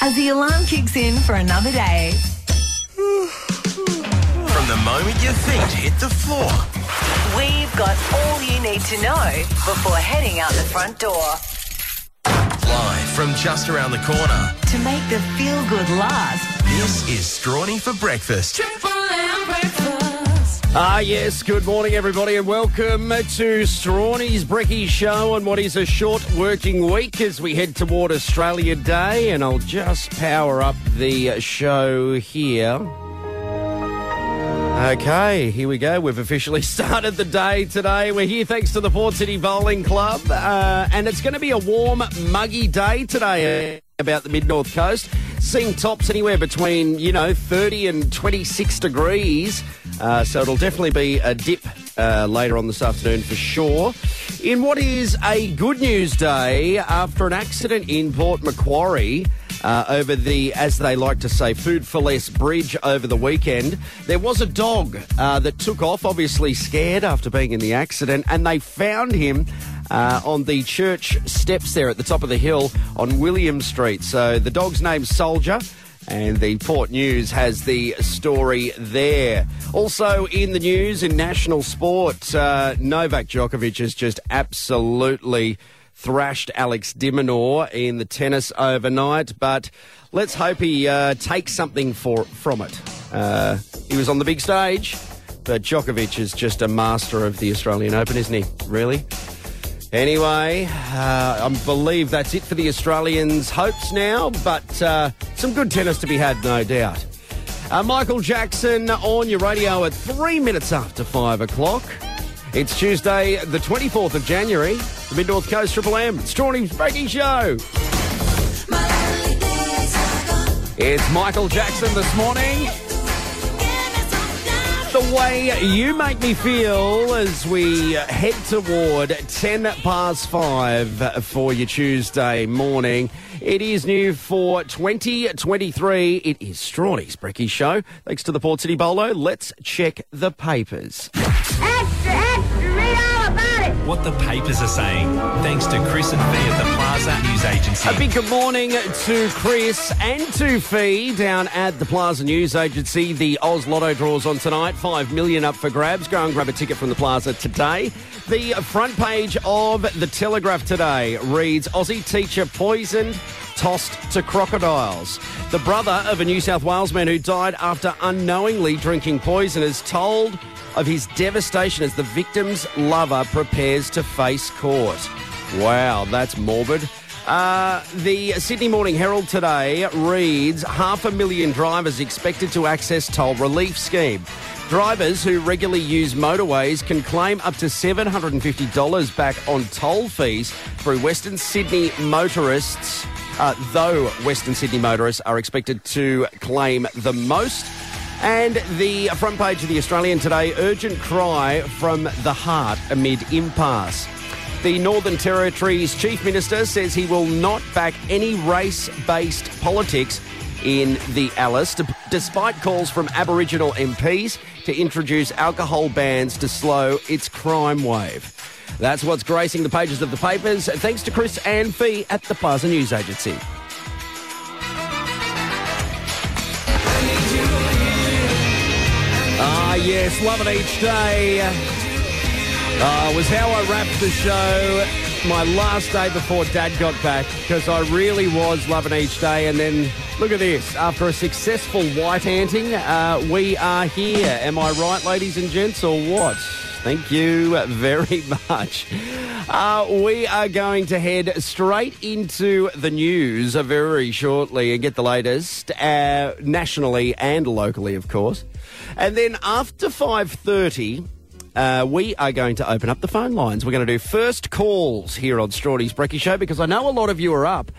As the alarm kicks in for another day. From the moment your feet hit the floor. We've got all you need to know before heading out the front door. Live from just around the corner. To make the feel good last, This is Strawny for Breakfast. Ah, yes. Good morning, everybody, and welcome to Strawny's Brekkie Show on what is a short working week as we head toward Australia Day. And I'll just power up the show here. Okay, here we go. We've officially started the day today. We're here thanks to the Port City Bowling Club, uh, and it's going to be a warm, muggy day today. About the mid north coast, seeing tops anywhere between you know 30 and 26 degrees. Uh, so it'll definitely be a dip uh, later on this afternoon for sure. In what is a good news day after an accident in Port Macquarie uh, over the, as they like to say, Food for Less bridge over the weekend. There was a dog uh, that took off, obviously scared after being in the accident, and they found him. Uh, on the church steps there at the top of the hill on William Street. So the dog's name's Soldier. And the Port News has the story there. Also in the news in national sport, uh, Novak Djokovic has just absolutely thrashed Alex de Minaur in the tennis overnight. But let's hope he uh, takes something for from it. Uh, he was on the big stage, but Djokovic is just a master of the Australian Open, isn't he? Really? Anyway, uh, I believe that's it for the Australians' hopes now, but uh, some good tennis to be had, no doubt. Uh, Michael Jackson on your radio at three minutes after five o'clock. It's Tuesday, the 24th of January, the Mid North Coast Triple M. It's Strawny's Breaking Show. It's Michael Jackson this morning. The way you make me feel as we head toward 10 past 5 for your Tuesday morning. It is new for 2023. It is Strawny's Brekkie Show. Thanks to the Port City Bolo. Let's check the papers. What the papers are saying. Thanks to Chris and Fee at the Plaza News Agency. A big good morning to Chris and to Fee down at the Plaza News Agency. The Oz Lotto draws on tonight. Five million up for grabs. Go and grab a ticket from the Plaza today. The front page of the Telegraph today reads Aussie teacher poisoned. Tossed to crocodiles. The brother of a New South Wales man who died after unknowingly drinking poison is told of his devastation as the victim's lover prepares to face court. Wow, that's morbid. Uh, the Sydney Morning Herald today reads half a million drivers expected to access toll relief scheme. Drivers who regularly use motorways can claim up to $750 back on toll fees through Western Sydney motorists, uh, though Western Sydney motorists are expected to claim the most. And the front page of the Australian today urgent cry from the heart amid impasse. The Northern Territory's Chief Minister says he will not back any race based politics in the Alice, despite calls from Aboriginal MPs to introduce alcohol bans to slow its crime wave. That's what's gracing the pages of the papers, thanks to Chris and Fee at the Plaza News Agency. Yes, love it each day. Uh, was how I wrapped the show my last day before Dad got back because I really was loving each day. And then look at this. After a successful white anting, uh, we are here. Am I right, ladies and gents, or what? Thank you very much. Uh, we are going to head straight into the news very shortly and get the latest uh, nationally and locally, of course. And then after 5.30, uh, we are going to open up the phone lines. We're going to do first calls here on Strawny's Brekkie Show because I know a lot of you are up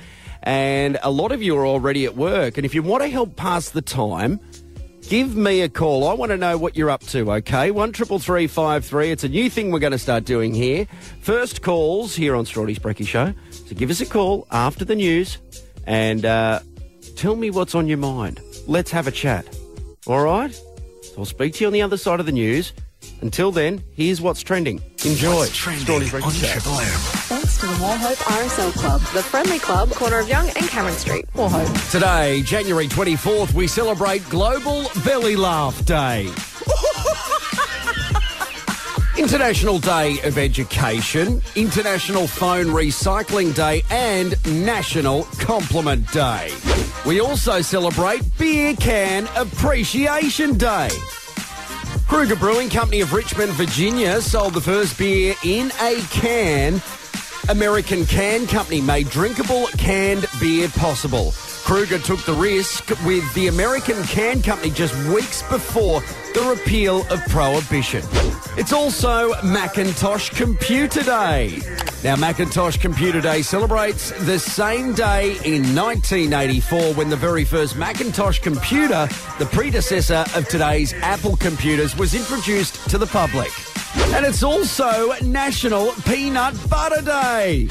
and a lot of you are already at work. And if you want to help pass the time, give me a call. I want to know what you're up to, okay? One triple three five three. It's a new thing we're going to start doing here. First calls here on Strawny's Brekkie Show. So give us a call after the news and uh, tell me what's on your mind. Let's have a chat. All right? So I'll speak to you on the other side of the news. Until then, here's what's trending. Enjoy. What's trending Strawny's Show. Thanks to the Wauchope RSL Club, the friendly club, corner of Young and Cameron Street. Wauchope. Today, January 24th, we celebrate Global Belly Laugh Day. International Day of Education, International Phone Recycling Day, and National Compliment Day. We also celebrate Beer Can Appreciation Day. Krueger Brewing Company of Richmond, Virginia sold the first beer in a can. American Can Company made drinkable canned beer possible. Krueger took the risk with the American Can Company just weeks before the repeal of prohibition. It's also Macintosh Computer Day. Now, Macintosh Computer Day celebrates the same day in 1984 when the very first Macintosh computer, the predecessor of today's Apple computers, was introduced to the public. And it's also National Peanut Butter Day.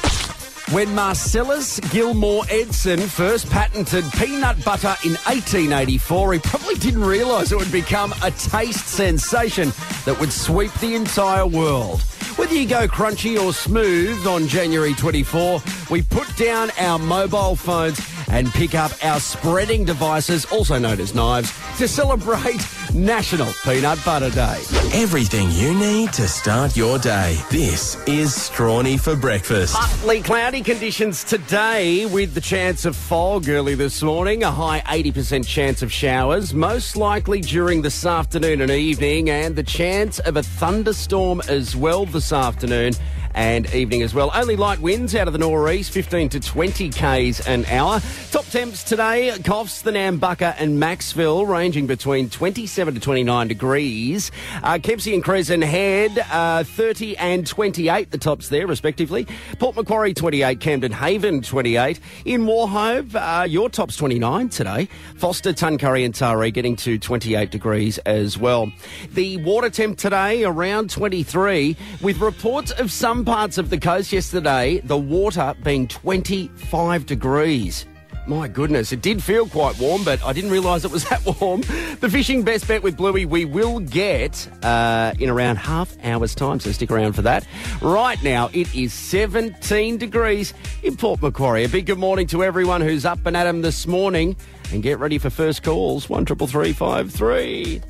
When Marcellus Gilmore Edson first patented peanut butter in 1884, he probably didn't realise it would become a taste sensation that would sweep the entire world. Whether you go crunchy or smooth on January 24, we put down our mobile phones and pick up our spreading devices, also known as knives, to celebrate National Peanut Butter Day. Everything you need to start your day. This is Strawny for breakfast. Partly cloudy conditions today with the chance of fog early this morning, a high 80% chance of showers, most likely during this afternoon and evening, and the chance of a thunderstorm as well this afternoon and evening as well. Only light winds out of the northeast, 15 to 20 k's an hour. Top temps today, Coffs, the Nambucca and Macksville, ranging between 27 to 29 degrees. Uh, Kempsey and Crescent Head, uh, 30 and 28, the tops there, respectively. Port Macquarie, 28. Camden Haven, 28. In Wauchope, uh, your top's 29 today. Forster, Tuncurry and Taree getting to 28 degrees as well. The water temp today, around 23, with reports of some parts of the coast yesterday, the water being 25 degrees. My goodness, it did feel quite warm, but I didn't realise it was that warm. The fishing best bet with Bluey we will get uh, in around half hour's time, so stick around for that. Right now, it is 17 degrees in Port Macquarie. A big good morning to everyone who's up and at 'em this morning, and get ready for first calls one triple three five three.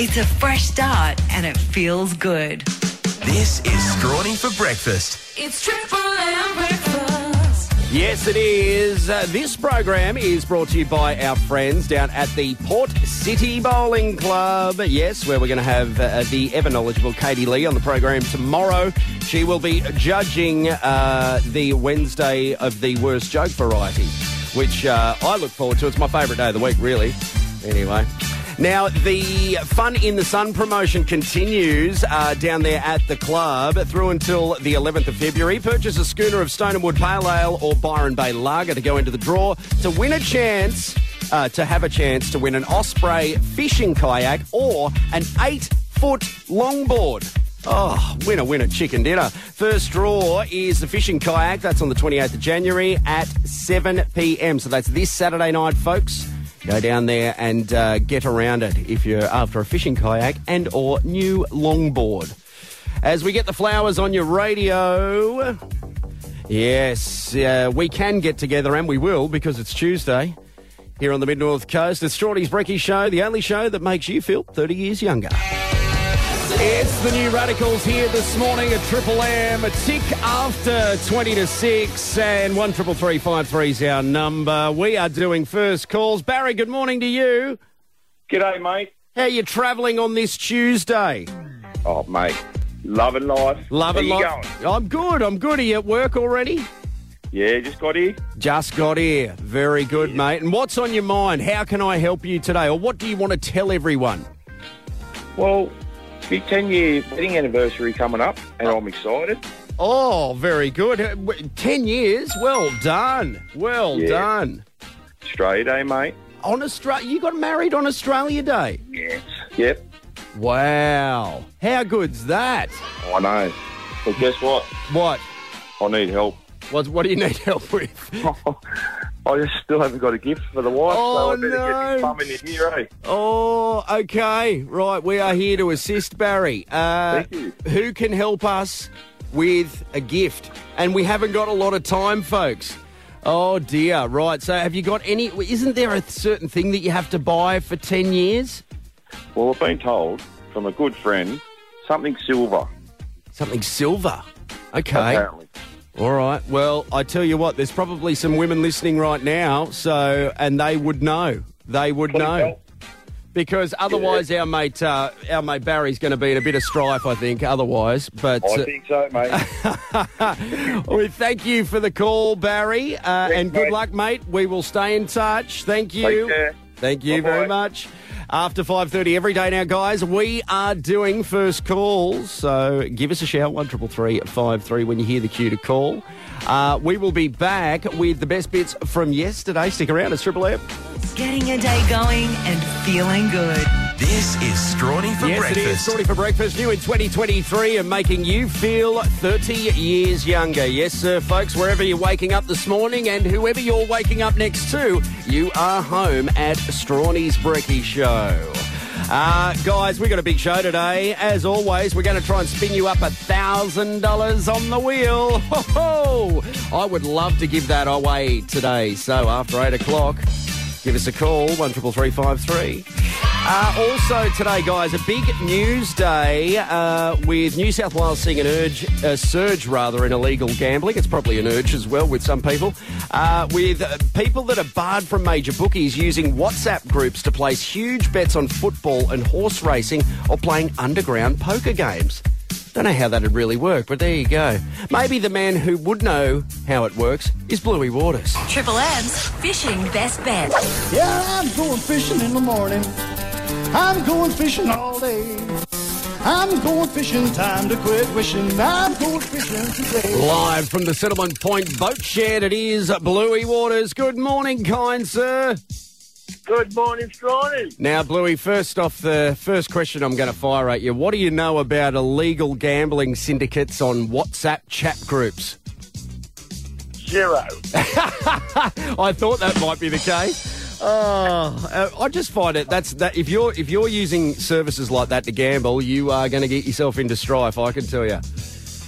It's a fresh start and it feels good. This is Strawny for breakfast. It's Triple M breakfast. Yes, it is. Uh, this program is brought to you by our friends down at the Port City Bowling Club. Yes, where we're going to have uh, the ever knowledgeable Katie Lee on the program tomorrow. She will be judging uh, the Wednesday of the worst joke variety, which uh, I look forward to. It's my favourite day of the week, really. Anyway. Now, the Fun in the Sun promotion continues uh, down there at the club through until the 11th of February. Purchase a schooner of Stone and Wood Pale Ale or Byron Bay Lager to go into the draw to win a chance, uh, to have a chance to win an Osprey fishing kayak or an eight foot longboard. Oh, winner, winner, chicken dinner. First draw is the fishing kayak. That's on the 28th of January at 7 p.m. So that's this Saturday night, folks. Go down there and uh, get around it if you're after a fishing kayak and or new longboard. As we get the flowers on your radio, yes, uh, we can get together and we will because it's Tuesday here on the Mid North Coast. It's Strawny's Brekkie Show, the only show that makes you feel 30 years younger. It's the new Radicals here this morning at Triple M. A tick after 20 to 6 and 1 triple three five three is our number. We are doing first calls. Barry, good morning to you. G'day, mate. How are you travelling on this Tuesday? Oh, mate. Loving life. Loving How you life. going? I'm good. I'm good. Are you at work already? Yeah, just got here. Just got here. Very good, mate. And what's on your mind? How can I help you today? Or what do you want to tell everyone? Well, big 10 year wedding anniversary coming up, and I'm excited. Oh, very good. Uh, 10 years. Well done. Well Yeah. done. Australia Day, mate? On Australia, you got married on Australia Day. Yes. Yep. Wow. How good's that? I know. But guess what? What? I need help. What, what do you need help with? I just still haven't got a gift for the wife, Oh, so I better no. get this bum in here, eh? Oh, okay. Right, we are here to assist Barry. Uh, Thank you. Who can help us with a gift. And we haven't got a lot of time, folks. Oh dear, right. So have you got any isn't there a certain thing that you have to buy for 10 years? Well, I've been told from a good friend something silver. Something silver. Okay. Apparently. All right. Well, I tell you what, there's probably some women listening right now, so and they would know. They would know. Because otherwise, our mate, uh, our mate Barry's going to be in a bit of strife, I think. Otherwise, but I uh, think so, mate. we thank you for the call, Barry, uh, and good mate. luck, mate. We will stay in touch. Thank you. Thank you Bye-bye. very much. After 5.30 every day now, guys, we are doing first calls. So give us a shout, 1333 53 when you hear the cue to call. Uh, we will be back with the best bits from yesterday. Stick around, it's Triple M. Getting a day going and feeling good. This is Strawny for yes, breakfast. it is. Sorry for breakfast. New in 2023 and making you feel 30 years younger. Yes, sir, folks. Wherever you're waking up this morning and whoever you're waking up next to, you are home at Strawny's Brekkie Show. Uh, guys, we got a big show today. As always, we're going to try and spin you up a thousand dollars on the wheel. Ho ho! I would love to give that away today. So after eight o'clock, give us a call one triple three five three. Uh, also today, guys, a big news day uh, with New South Wales seeing an urge, a surge rather, in illegal gambling. It's probably an urge as well with some people. Uh, with uh, people that are barred from major bookies using WhatsApp groups to place huge bets on football and horse racing or playing underground poker games. Don't know how that'd really work, but there you go. Maybe the man who would know how it works is Bluey Waters. Triple M's Fishing Best Bet. Yeah, I'm going fishing in the morning. I'm going fishing all day. I'm going fishing, time to quit wishing. I'm going fishing today. Live from the Settlement Point boat shed, it is Bluey Waters. Good morning, kind sir. Good morning, Strawny. Now, Bluey, first off, the first question I'm going to fire at you. What do you know about illegal gambling syndicates on WhatsApp chat groups? Zero. I thought that might be the case. Oh, uh, I just find it that's that if you're if you're using services like that to gamble, you are going to get yourself into strife. I can tell you.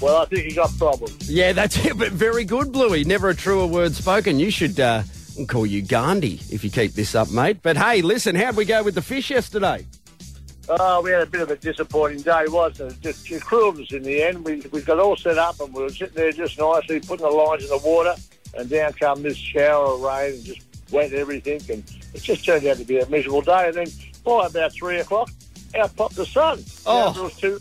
Well, I think you got problems. Yeah, that's it. But very good, Bluey. Never a truer word spoken. You should uh, call you Gandhi if you keep this up, mate. But hey, listen, how'd we go with the fish yesterday? Oh, we had a bit of a disappointing day, wasn't it? Just, us in the end. We, we got all set up and we were sitting there just nicely putting the lines in the water and down come this shower of rain and just wet everything and it just turned out to be a miserable day. And then by about three o'clock, out popped the sun. Oh. Down to us two.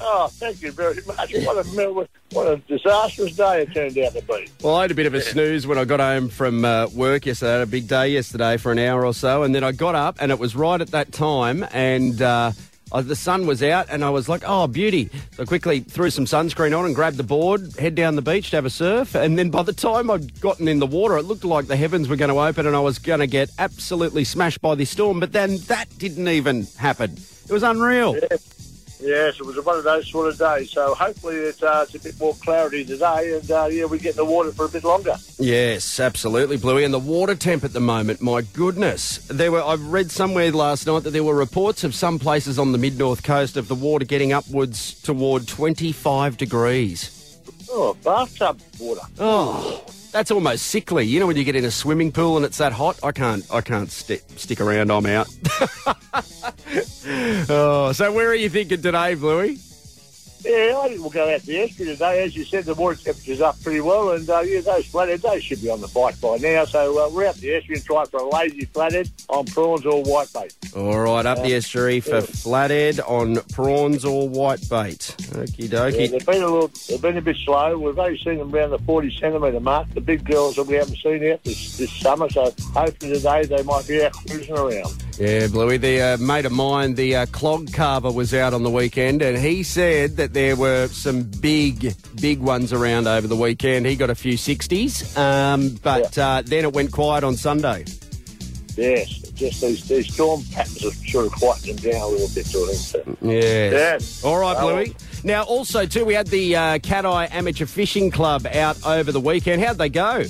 Oh, thank you very much. What a what a disastrous day it turned out to be. Well, I had a bit of a snooze when I got home from uh, work yesterday. I had a big day yesterday for an hour or so, and then I got up, and it was right at that time, and uh, uh, the sun was out, and I was like, "Oh, beauty!" So I quickly threw some sunscreen on and grabbed the board, head down the beach to have a surf, and then by the time I'd gotten in the water, it looked like the heavens were going to open, and I was going to get absolutely smashed by this storm. But then that didn't even happen. It was unreal. Yes, it was one of those sort of days. So hopefully it's, uh, it's a bit more clarity today, and uh, yeah, we get in the water for a bit longer. Yes, absolutely, Bluey. And the water temp at the moment, my goodness. There were I read somewhere last night that there were reports of some places on the mid north coast of the water getting upwards toward 25 degrees. Oh, bathtub water. Oh, that's almost sickly. You know when you get in a swimming pool and it's that hot? I can't I can't sti stick around. I'm out. oh, so where are you thinking today, Bluey? Yeah, I think we'll go out to the estuary today. As you said, the water temperature's up pretty well, and uh, yeah, those flatheads, they should be on the bite by now. So uh, we're out to the estuary and try for a lazy flathead on prawns or whitebait. All right, up the estuary for flathead on prawns or whitebait. Okie Yeah, they've been a little, they've been a bit slow. We've only seen them around the 40 centimetre mark. The big girls that we haven't seen yet this, this summer. So hopefully today they might be out cruising around. Yeah, Bluey, the uh, mate of mine, the uh, clog carver, was out on the weekend, and he said that there were some big, big ones around over the weekend. He got a few 60s, um, but uh, then it went quiet on Sunday. Yes, just these, these storm patterns have sort of quietened them down a little bit. To think. Yeah. Yeah. All right, Bluey. Now, also, too, we had the uh, Cathie Amateur Fishing Club out over the weekend. How'd they go?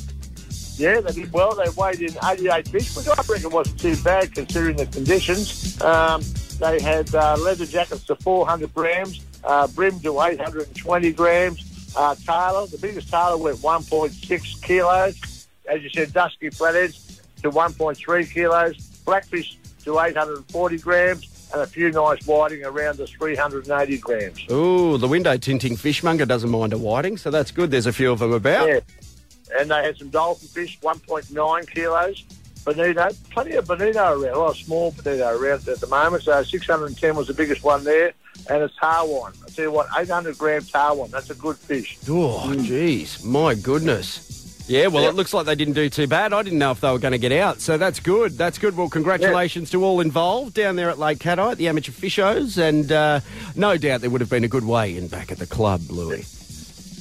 Yeah, they did well. They weighed in 88 fish, which I reckon wasn't too bad considering the conditions. Um, they had uh, leather jackets to 400 grams, uh, bream to 820 grams, Uh, tailor, the biggest tailor went 1.6 kilos. As you said, Dusky Flatheads to 1.3 kilos. Blackfish to 840 grams. And a few nice whiting around the 380 grams. Ooh, the window tinting fishmonger doesn't mind a whiting, so that's good. There's a few of them about. Yeah. And they had some dolphin fish, 1.9 kilos. Bonito, plenty of bonito around, a lot of small bonito around at the moment. So 610 was the biggest one there. And it's tarwhine. I tell you what, 800 gram tarwhine. That's a good fish. Oh, jeez. My goodness. Yeah, well, it looks like they didn't do too bad. I didn't know if they were going to get out, so that's good. That's good. Well, congratulations to all involved down there at Lake Cathie, the amateur fishos, and uh, no doubt there would have been a good weigh in back at the club, Louis.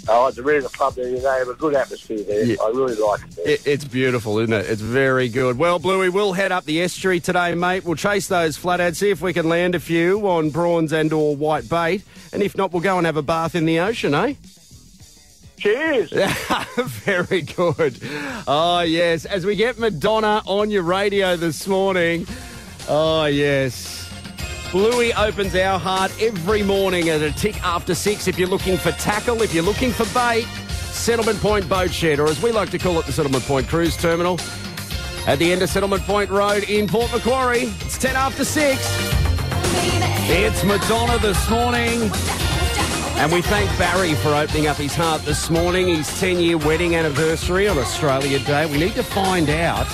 Oh, it's a really good club there. They have a good atmosphere there. Yeah. I really like it there. It, it's beautiful, isn't it? It's very good. Well, Bluey, we'll head up the estuary today, mate. We'll chase those flatheads, see if we can land a few on prawns and or white bait, and if not, we'll go and have a bath in the ocean, eh? Cheers. Very good. Oh, yes. As we get Madonna on your radio this morning. Oh, yes. Bluey opens our heart every morning at a tick after six. If you're looking for tackle, if you're looking for bait, Settlement Point Boat Shed, or as we like to call it, the Settlement Point Cruise Terminal. At the end of Settlement Point Road in Port Macquarie. It's 10 after 6. It's Madonna this morning. And we thank Barry for opening up his heart this morning, his 10 year wedding anniversary on Australia Day. We need to find out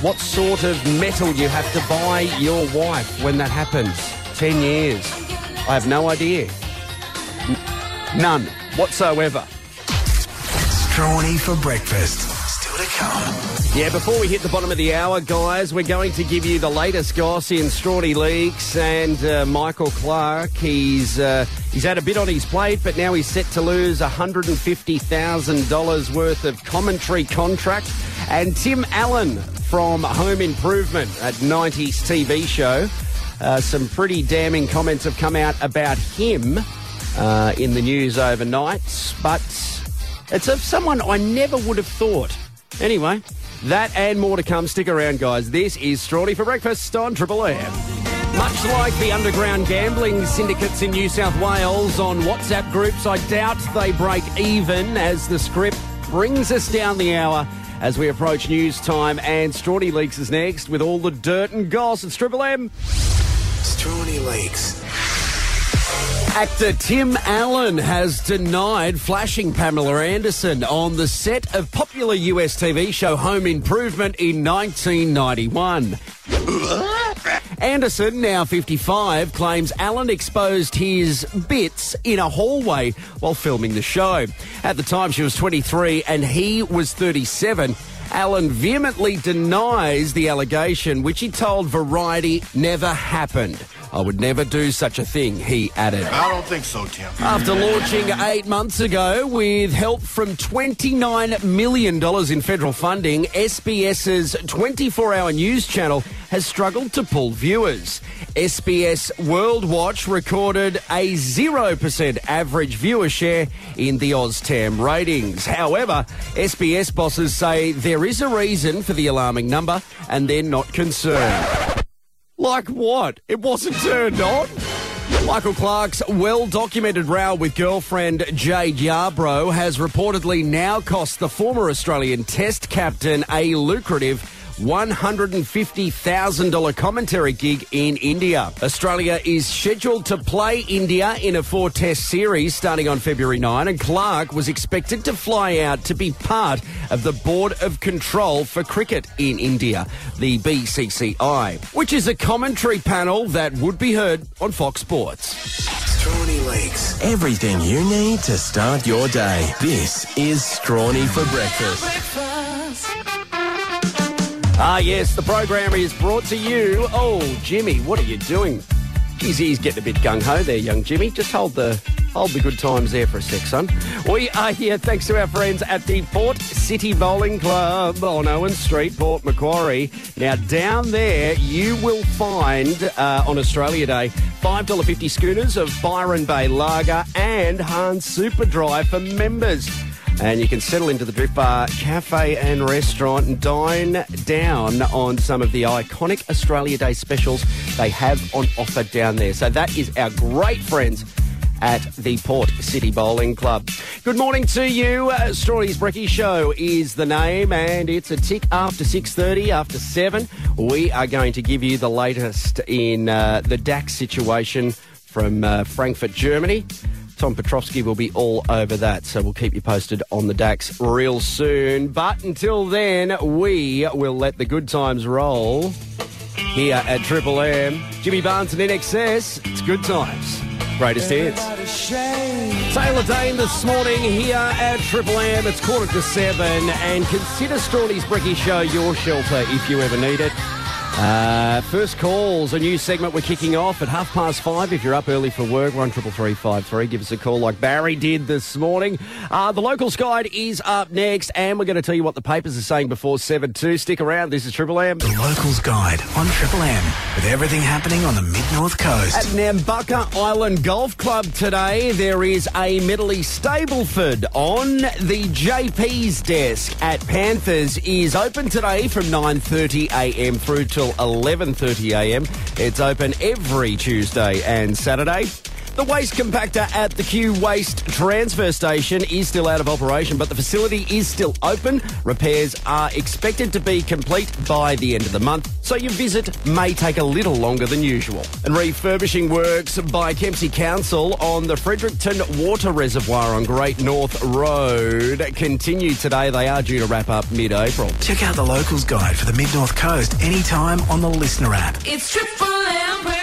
what sort of metal you have to buy your wife when that happens. 10 years. I have no idea. None whatsoever. Strawny for breakfast. Still to come. Yeah, before we hit the bottom of the hour, guys, we're going to give you the latest goss in Strawny Leaks and uh, Michael Clarke. He's uh, he's had a bit on his plate, but now he's set to lose $150,000 worth of commentary contract. And Tim Allen from Home Improvement at 90s TV show. Uh, some pretty damning comments have come out about him uh, in the news overnight, but it's of someone I never would have thought. Anyway, that and more to come. Stick around, guys. This is Strawny for Breakfast on Triple M. Much like the underground gambling syndicates in New South Wales on WhatsApp groups, I doubt they break even as the script brings us down the hour as we approach news time. And Strawny Leaks is next with all the dirt and goss. It's Triple M. Strawny Lakes. Actor Tim Allen has denied flashing Pamela Anderson on the set of popular US TV show Home Improvement in 1991. Anderson, now 55, claims Allen exposed his bits in a hallway while filming the show. At the time, she was 23 and he was 37. Allen vehemently denies the allegation, which he told Variety never happened. I would never do such a thing, he added. I don't think so, Tim. After launching eight months ago with help from $29 million in federal funding, SBS's 24 hour news channel has struggled to pull viewers. SBS World Watch recorded a 0% average viewer share in the OzTam ratings. However, SBS bosses say there is a reason for the alarming number and they're not concerned. Like what? It wasn't turned on? Michael Clarke's well documented row with girlfriend Jade Yarbrough has reportedly now cost the former Australian Test captain a lucrative $150,000 commentary gig in India. Australia is scheduled to play India in a four test series starting on February 9, and Clarke was expected to fly out to be part of the Board of Control for Cricket in India, the BCCI, which is a commentary panel that would be heard on Fox Sports. Strawny Lakes. Everything you need to start your day. This is Strawny for breakfast. Ah, yes, the program is brought to you. Oh, Jimmy, what are you doing? Geez, he's getting a bit gung ho there, young Jimmy. Just hold the hold the good times there for a sec, son. We are here thanks to our friends at the Port City Bowling Club on Owen Street, Port Macquarie. Now, down there, you will find uh, on Australia Day $5.50 schooners of Byron Bay Lager and Hahn's Super Dry for members. And you can settle into the Drift Bar Cafe and Restaurant and dine down on some of the iconic Australia Day specials they have on offer down there. So that is our great friends at the Port City Bowling Club. Good morning to you. Uh, Stories Brecky Show is the name, and it's a tick after 6.30, after 7. We are going to give you the latest in uh, the DAX situation from uh, Frankfurt, Germany. Tom Petrovsky will be all over that, so we'll keep you posted on the DAX real soon. But until then, we will let the good times roll here at Triple M. Jimmy Barnes and INXS, it's good times. Greatest hits. Taylor Dayne this morning here at Triple M. It's quarter to seven, and consider Strawny's Bricky Show your shelter if you ever need it. Uh, first calls, a new segment we're kicking off at half past five. If you're up early for work, one triple three five three. Give us a call like Barry did this morning. Uh, the locals guide is up next, and we're going to tell you what the papers are saying before seven two. Stick around. This is Triple M. The Locals Guide on Triple M with everything happening on the Mid North Coast. At Nambucca Island Golf Club today, there is a Medley Stableford on the JP's desk at Panthers is open today from 9.30am through till 11.30am. It's open every Tuesday and Saturday. The waste compactor at the Kew Waste Transfer Station is still out of operation, but the facility is still open. Repairs are expected to be complete by the end of the month, so your visit may take a little longer than usual. And refurbishing works by Kempsey Council on the Frederickton Water Reservoir on Great North Road continue today. They are due to wrap up mid-April. Check out the Locals Guide for the Mid North Coast anytime on the LiSTNR app. It's Triple M breakfast.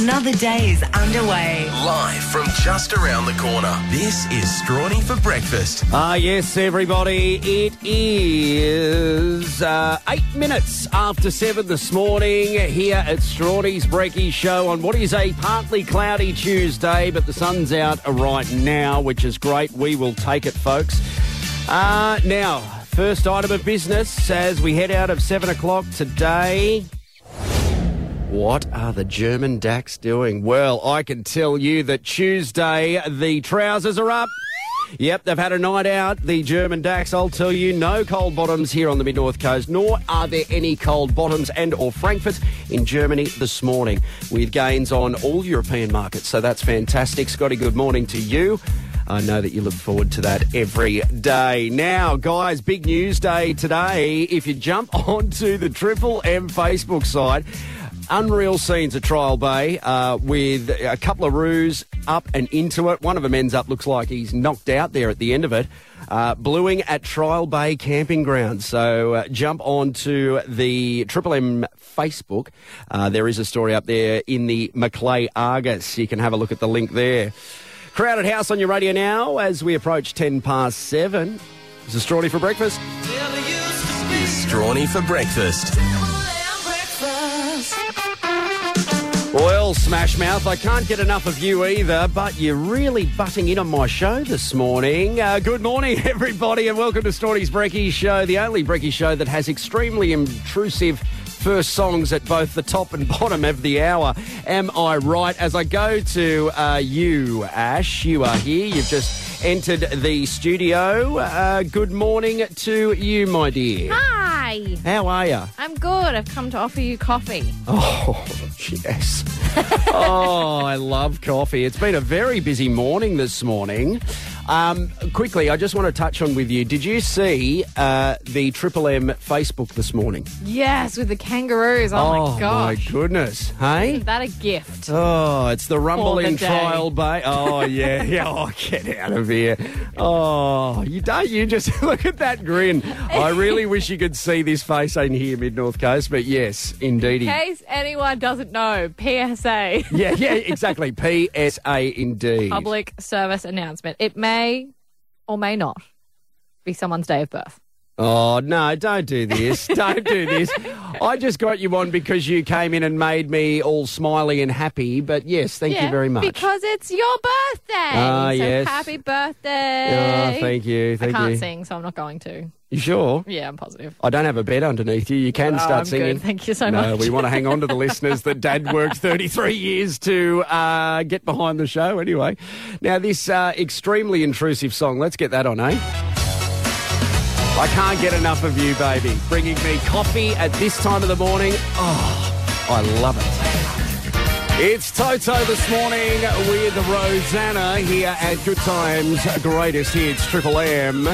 Another day is underway. Live from just around the corner. This is Strawny for breakfast. Ah, yes, everybody. It is uh, eight minutes after seven this morning here at Strawny's Breaky Show on what is a partly cloudy Tuesday, but the sun's out right now, which is great. We will take it, folks. Uh, now, first item of business as we head out of seven o'clock today. What are the German DAX doing? Well, I can tell you that Tuesday the trousers are up. Yep, they've had a night out. The German DAX, I'll tell you, no cold bottoms here on the mid-north coast, nor are there any cold bottoms and or Frankfurt in Germany this morning, with gains on all European markets. So that's fantastic. Scotty, good morning to you. I know that you look forward to that every day. Now, guys, big news day today. If you jump onto the Triple M Facebook site, unreal scenes at Trial Bay uh, with a couple of roos up and into it. One of them ends up, looks like he's knocked out there at the end of it. Uh, bluing at Trial Bay Camping Ground. So uh, jump on to the Triple M Facebook. Uh, there is a story up there in the Macleay Argus. You can have a look at the link there. Crowded House on your radio now as we approach 10 past 7. This is Strawny for breakfast. Strawny for breakfast. Well, Smash Mouth, I can't get enough of you either, but you're really butting in on my show this morning. Uh, good morning, everybody, and welcome to Strawny's Brecky Show, the only Brecky show that has extremely intrusive first songs at both the top and bottom of the hour. Am I right? As I go to uh, you, Ash, you are here. You've just entered the studio. Uh, good morning to you, my dear. Hi. How are you? I'm good. I've come to offer you coffee. Oh, yes. oh, I love coffee. It's been a very busy morning this morning. Um, quickly, I just want to touch on with you. Did you see uh, the Triple M Facebook this morning? Yes, with the kangaroos. Oh, my gosh. My goodness. Hey? Isn't that a gift? Oh, it's the rumble For the in day. Trial Bay. Oh, yeah. yeah. Oh, get out of here. Oh, you don't. You just look at that grin. I really wish you could see this face in here, Mid North Coast, but yes, indeed. In case anyone doesn't know, PSA, Yeah, yeah, exactly. PSA indeed. public service announcement. It may or may not be someone's day of birth. Oh, no, don't do this. don't do this. I just got you on because you came in and made me all smiley and happy. But yes, thank you very much. Because it's your birthday. Ah, so yes. happy birthday. Oh, thank you. Thank I can't you. sing, so I'm not going to. You sure? Yeah, I'm positive. I don't have a bed underneath you. You can Oh, start I'm singing. good. Thank you so no, much. we want to hang on to the listeners that Dad worked 33 years to uh, get behind the show. Anyway, now this uh, extremely intrusive song. Let's get that on, eh? I can't get enough of you, baby. Bringing me coffee at this time of the morning. Oh, I love it. It's Toto this morning with Rosanna here at Good Times Greatest Hits Triple M.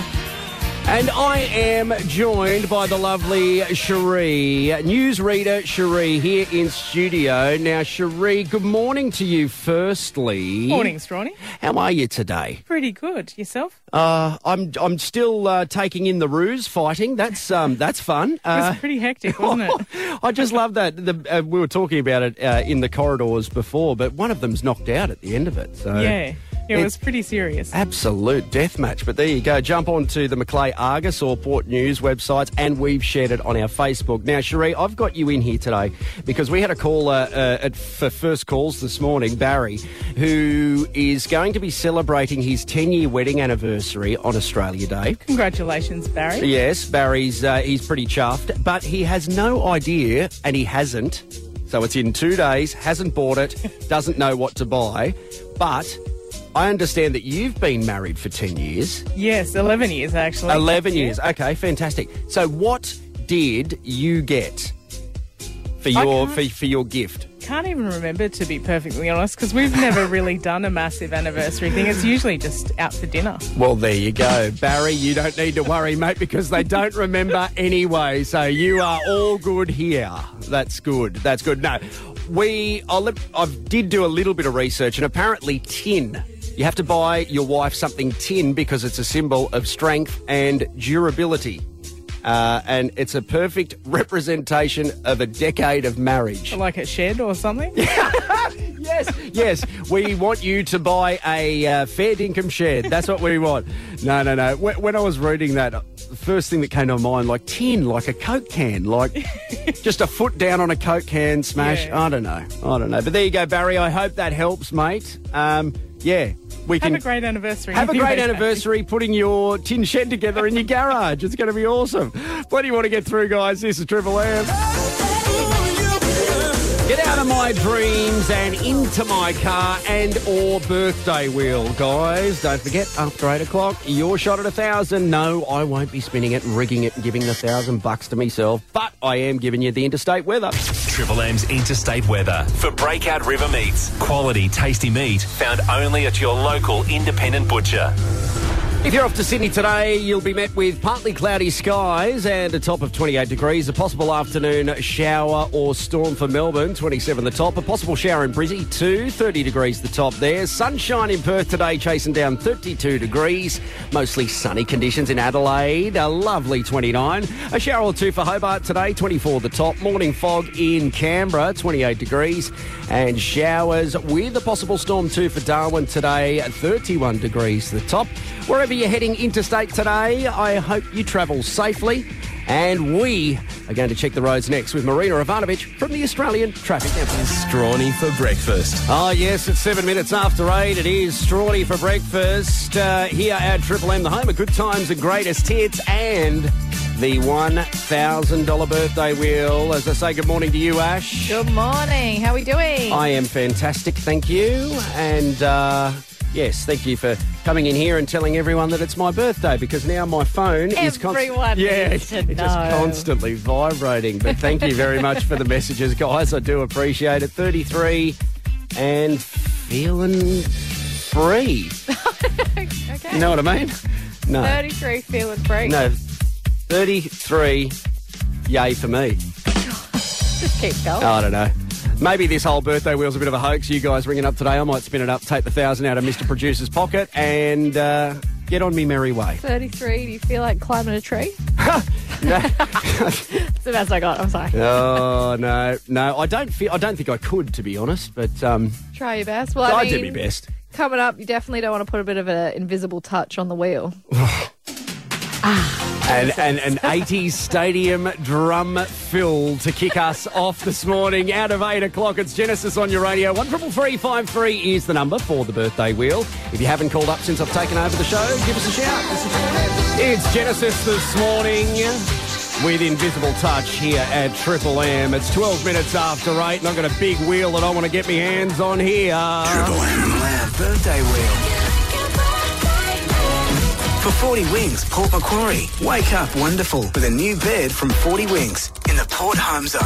And I am joined by the lovely Cherie, newsreader Cherie here in studio. Now, Cherie, good morning to you firstly. Morning, Strawny. How are you today? Pretty good. Yourself? Uh, I'm I'm still uh, taking in the ruse fighting. That's um that's fun. It was Uh, pretty hectic, wasn't it? I just love that. The, uh, we were talking about it uh, in the corridors before, but one of them's knocked out at the end of it. So yeah. It It's- was pretty serious. Absolute death match. But there you go. Jump onto the Macleay Argus or Port News websites, and we've shared it on our Facebook. Now, Cherie, I've got you in here today because we had a caller uh, at, for first calls this morning, Barry, who is going to be celebrating his 10 year wedding anniversary on Australia Day. Congratulations, Barry. Yes, Barry's uh, he's pretty chuffed, but he has no idea, and he hasn't. So it's in two days. Hasn't bought it. Doesn't know what to buy. But I understand that you've been married for ten years. Yes, 11 years actually. Eleven Yeah. years. Okay, fantastic. So what did you get for your for, for your gift? Can't even remember, to be perfectly honest, because we've never really done a massive anniversary thing. It's usually just out for dinner. Well, there you go. Barry, you don't need to worry, mate, because they don't remember anyway. So you are all good here. That's good. That's good. No, we, I li- I did do a little bit of research, and apparently, tin. You have to buy your wife something tin because it's a symbol of strength and durability. Uh, and it's a perfect representation of a decade of marriage. Like a shed or something? yes, yes. We want you to buy a uh, fair dinkum shed. That's what we want. No, no, no. When, when I was reading that, first thing that came to mind, like tin, like a Coke can, like just a foot down on a Coke can smash. Yeah. I don't know. I don't know. But there you go, Barry. I hope that helps, mate. Um, yeah, we Have can a great anniversary. have a great anniversary putting your tin shed together in your garage. It's going to be awesome. What do you want to get through, guys. This is Triple M. Get out of my dreams and into my car and or birthday wheel, guys. Don't forget, after 8 o'clock, your shot at a thousand. No, I won't be spinning it rigging it and giving the thousand bucks to myself, but I am giving you the interstate weather. Triple M's interstate weather for Breakout River Meats. Quality, tasty meat found only at your local independent butcher. If you're off to Sydney today, you'll be met with partly cloudy skies and a top of 28 degrees. A possible afternoon shower or storm for Melbourne, 27 the top. A possible shower in Brizzy, 2, 30 degrees the top there. Sunshine in Perth today, chasing down 32 degrees. Mostly sunny conditions in Adelaide, a lovely 29. A shower or two for Hobart today, 24 the top. Morning fog in Canberra, 28 degrees. And showers with a possible storm too for Darwin today, 31 degrees the top. Wherever you're heading interstate today, I hope you travel safely. And we are going to check the roads next with Marina Ivanovic from the Australian Traffic Network. Strawny for breakfast. Oh, yes, it's seven minutes after eight. It is Strawny for breakfast uh, here at Triple M, the home of good times and greatest hits, and the $1,000 birthday wheel. As I say, good morning to you, Ash. Good morning. How are we doing? I am fantastic, thank you. And uh, yes, thank you for coming in here and telling everyone that it's my birthday because now my phone is Everyone yeah, to it's just constantly vibrating. But thank you very much for the messages, guys. I do appreciate it. 33 and feeling free. okay. You know what I mean? No. 33 feeling free. No. 33 yay for me. Just keep going. Oh, I don't know. Maybe this whole birthday wheel's a bit of a hoax. You guys ringing up today, I might spin it up, take the thousand out of Mr. Producer's pocket, and uh, get on me merry way. 33, do you feel like climbing a tree? That's the best I got. I'm sorry. oh no, no, I don't feel. I don't think I could, to be honest. But um, Try your best. Well, I, I mean, did my best. Coming up, you definitely don't want to put a bit of an invisible touch on the wheel. And, and an 80s stadium drum fill to kick us off this morning. Out of 8 o'clock, it's Genesis on your radio. 133353 is the number for the birthday wheel. If you haven't called up since I've taken over the show, give us a shout. It's Genesis this morning with Invisible Touch here at Triple M. It's 12 minutes after 8 and I've got a big wheel that I want to get my hands on here. Triple M Birthday Wheel. For 40 Winks, Port Macquarie. Wake up wonderful with a new bed from 40 Winks in the Port Home Zone.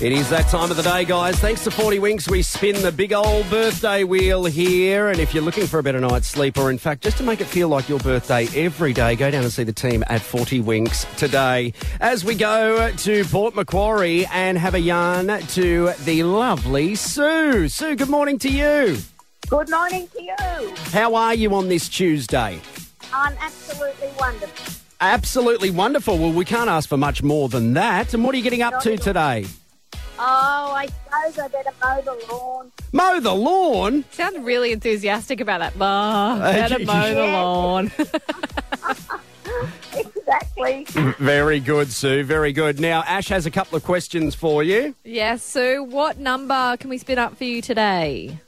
It is that time of the day, guys. Thanks to 40 Winks, we spin the big old birthday wheel here. And if you're looking for a better night's sleep, or in fact, just to make it feel like your birthday every day, go down and see the team at 40 Winks today. As we go to Port Macquarie and have a yarn to the lovely Sue. Sue, good morning to you. Good morning to you. How are you on this Tuesday? I'm absolutely wonderful. Absolutely wonderful. Well, we can't ask for much more than that. And what are you getting up to today? Oh, I suppose I better mow the lawn. Mow the lawn? Sounds really enthusiastic about that. Oh, better mow the lawn. Exactly. Very good, Sue. Very good. Now, Ash has a couple of questions for you. yes, Sue, what number can we spin up for you today?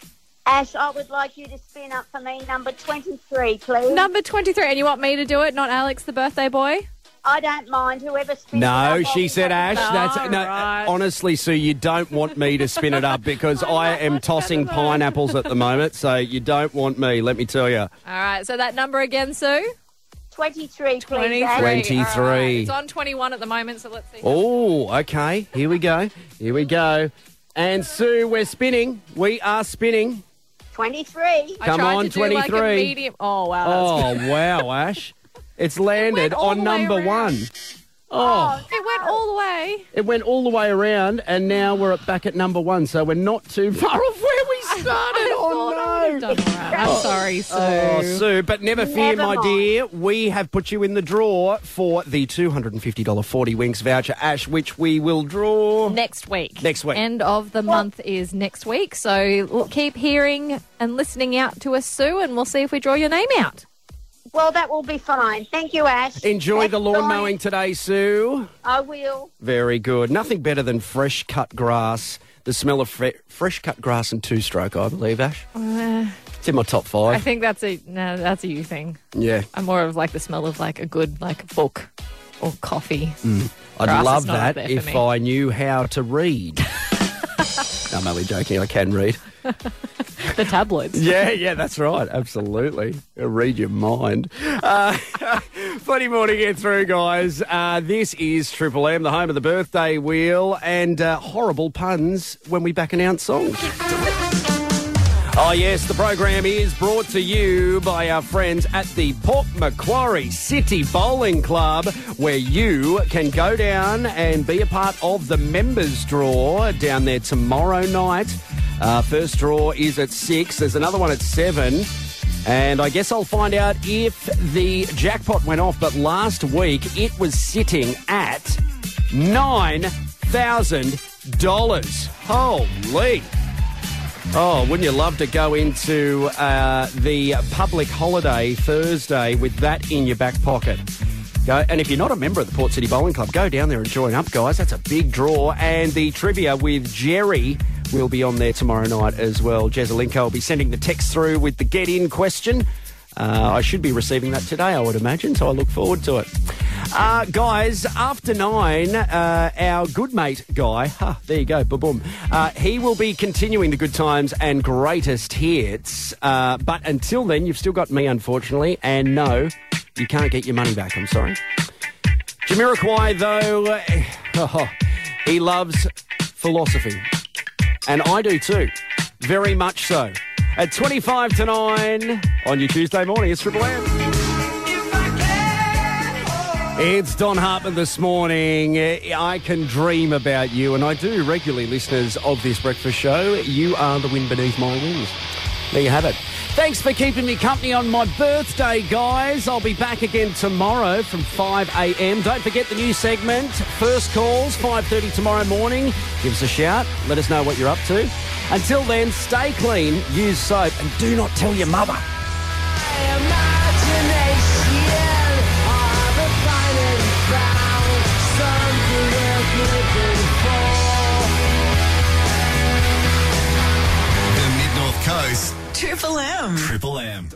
Ash, I would like you to spin up for me number 23, please. Number 23. And you want me to do it, not Alex, the birthday boy? I don't mind whoever spins it No, up, I'll she said happy. Ash. That's no. right. Honestly, Sue, you don't want me to spin it up because I am tossing pineapples at the moment. So you don't want me. Let me tell you. All right, so that number again, Sue? 23, please. 23. Ash. 23. All right, It's on 21 at the moment, so let's see. Oh, okay. Here we go. Here we go. And Sue, we're spinning. We are spinning. 23. I Come tried on, to do like a 23. medium. Oh, wow. That's Oh wow, Ash! It's landed all on the way number around. one. Oh, oh. It went all the way. it went all the way around, and now we're at- back at number one. So we're not too far off where we started. oh no! Done. I'm oh. sorry, oh, Sue. Oh, Sue, but never fear, Never my mind. dear. We have put you in the draw for the $250 40 Winks voucher, Ash, which we will draw. Next week. Next week. End of the month is next week. So l- keep hearing and listening out to us, Sue, and we'll see if we draw your name out. Well, that will be fine. Thank you, Ash. Enjoy That's the lawn fine. mowing today, Sue. I will. Very good. Nothing better than fresh cut grass. The smell of fre- fresh cut grass and two stroke, I believe, Ash. Uh, it's in my top five. I think that's a no, that's a you thing. yeah. I'm more of like the smell of like a good like book or coffee. Mm. I'd love that if me. I knew how to read. I'm only joking. I can read. The tabloids. Yeah, yeah, that's right. Absolutely. It'll read your mind. Uh, plenty more to get through, guys. Uh, this is Triple M, the home of the birthday wheel, and uh, horrible puns when we back announce songs. Oh, yes, the program is brought to you by our friends at the Port Macquarie City Bowling Club, where you can go down and be a part of the members' draw down there tomorrow night. Uh, first draw is at six, there's another one at seven. And I guess I'll find out if the jackpot went off, but last week it was sitting at $9,000. Holy. Oh, wouldn't you love to go into uh, the public holiday Thursday with that in your back pocket? Go, and if you're not a member of the Port City Bowling Club, go down there and join up, guys. That's a big draw. And the trivia with Jerry will be on there tomorrow night as well. Jezelinko will be sending the text through with the get in question. Uh, I should be receiving that today, I would imagine, so I look forward to it. Uh, guys, after nine, uh, our good mate guy, huh, there you go, boom, uh, he will be continuing the good times and greatest hits. Uh, but until then, you've still got me, unfortunately, and no, you can't get your money back, I'm sorry. Jamiroquai, though, oh, he loves philosophy. And I do too. Very much so. At 25 to 9 on your Tuesday morning, it's Triple M. It's Dan Hartman this morning. I can dream about you, and I do regularly, listeners of this breakfast show. You are the wind beneath my wings. There you have it. Thanks for keeping me company on my birthday, guys. I'll be back again tomorrow from 5 a.m. Don't forget the new segment, First Calls, 5.30 tomorrow morning. Give us a shout. Let us know what you're up to. Until then, stay clean, use soap, and do not tell your mother. Triple M. Triple M.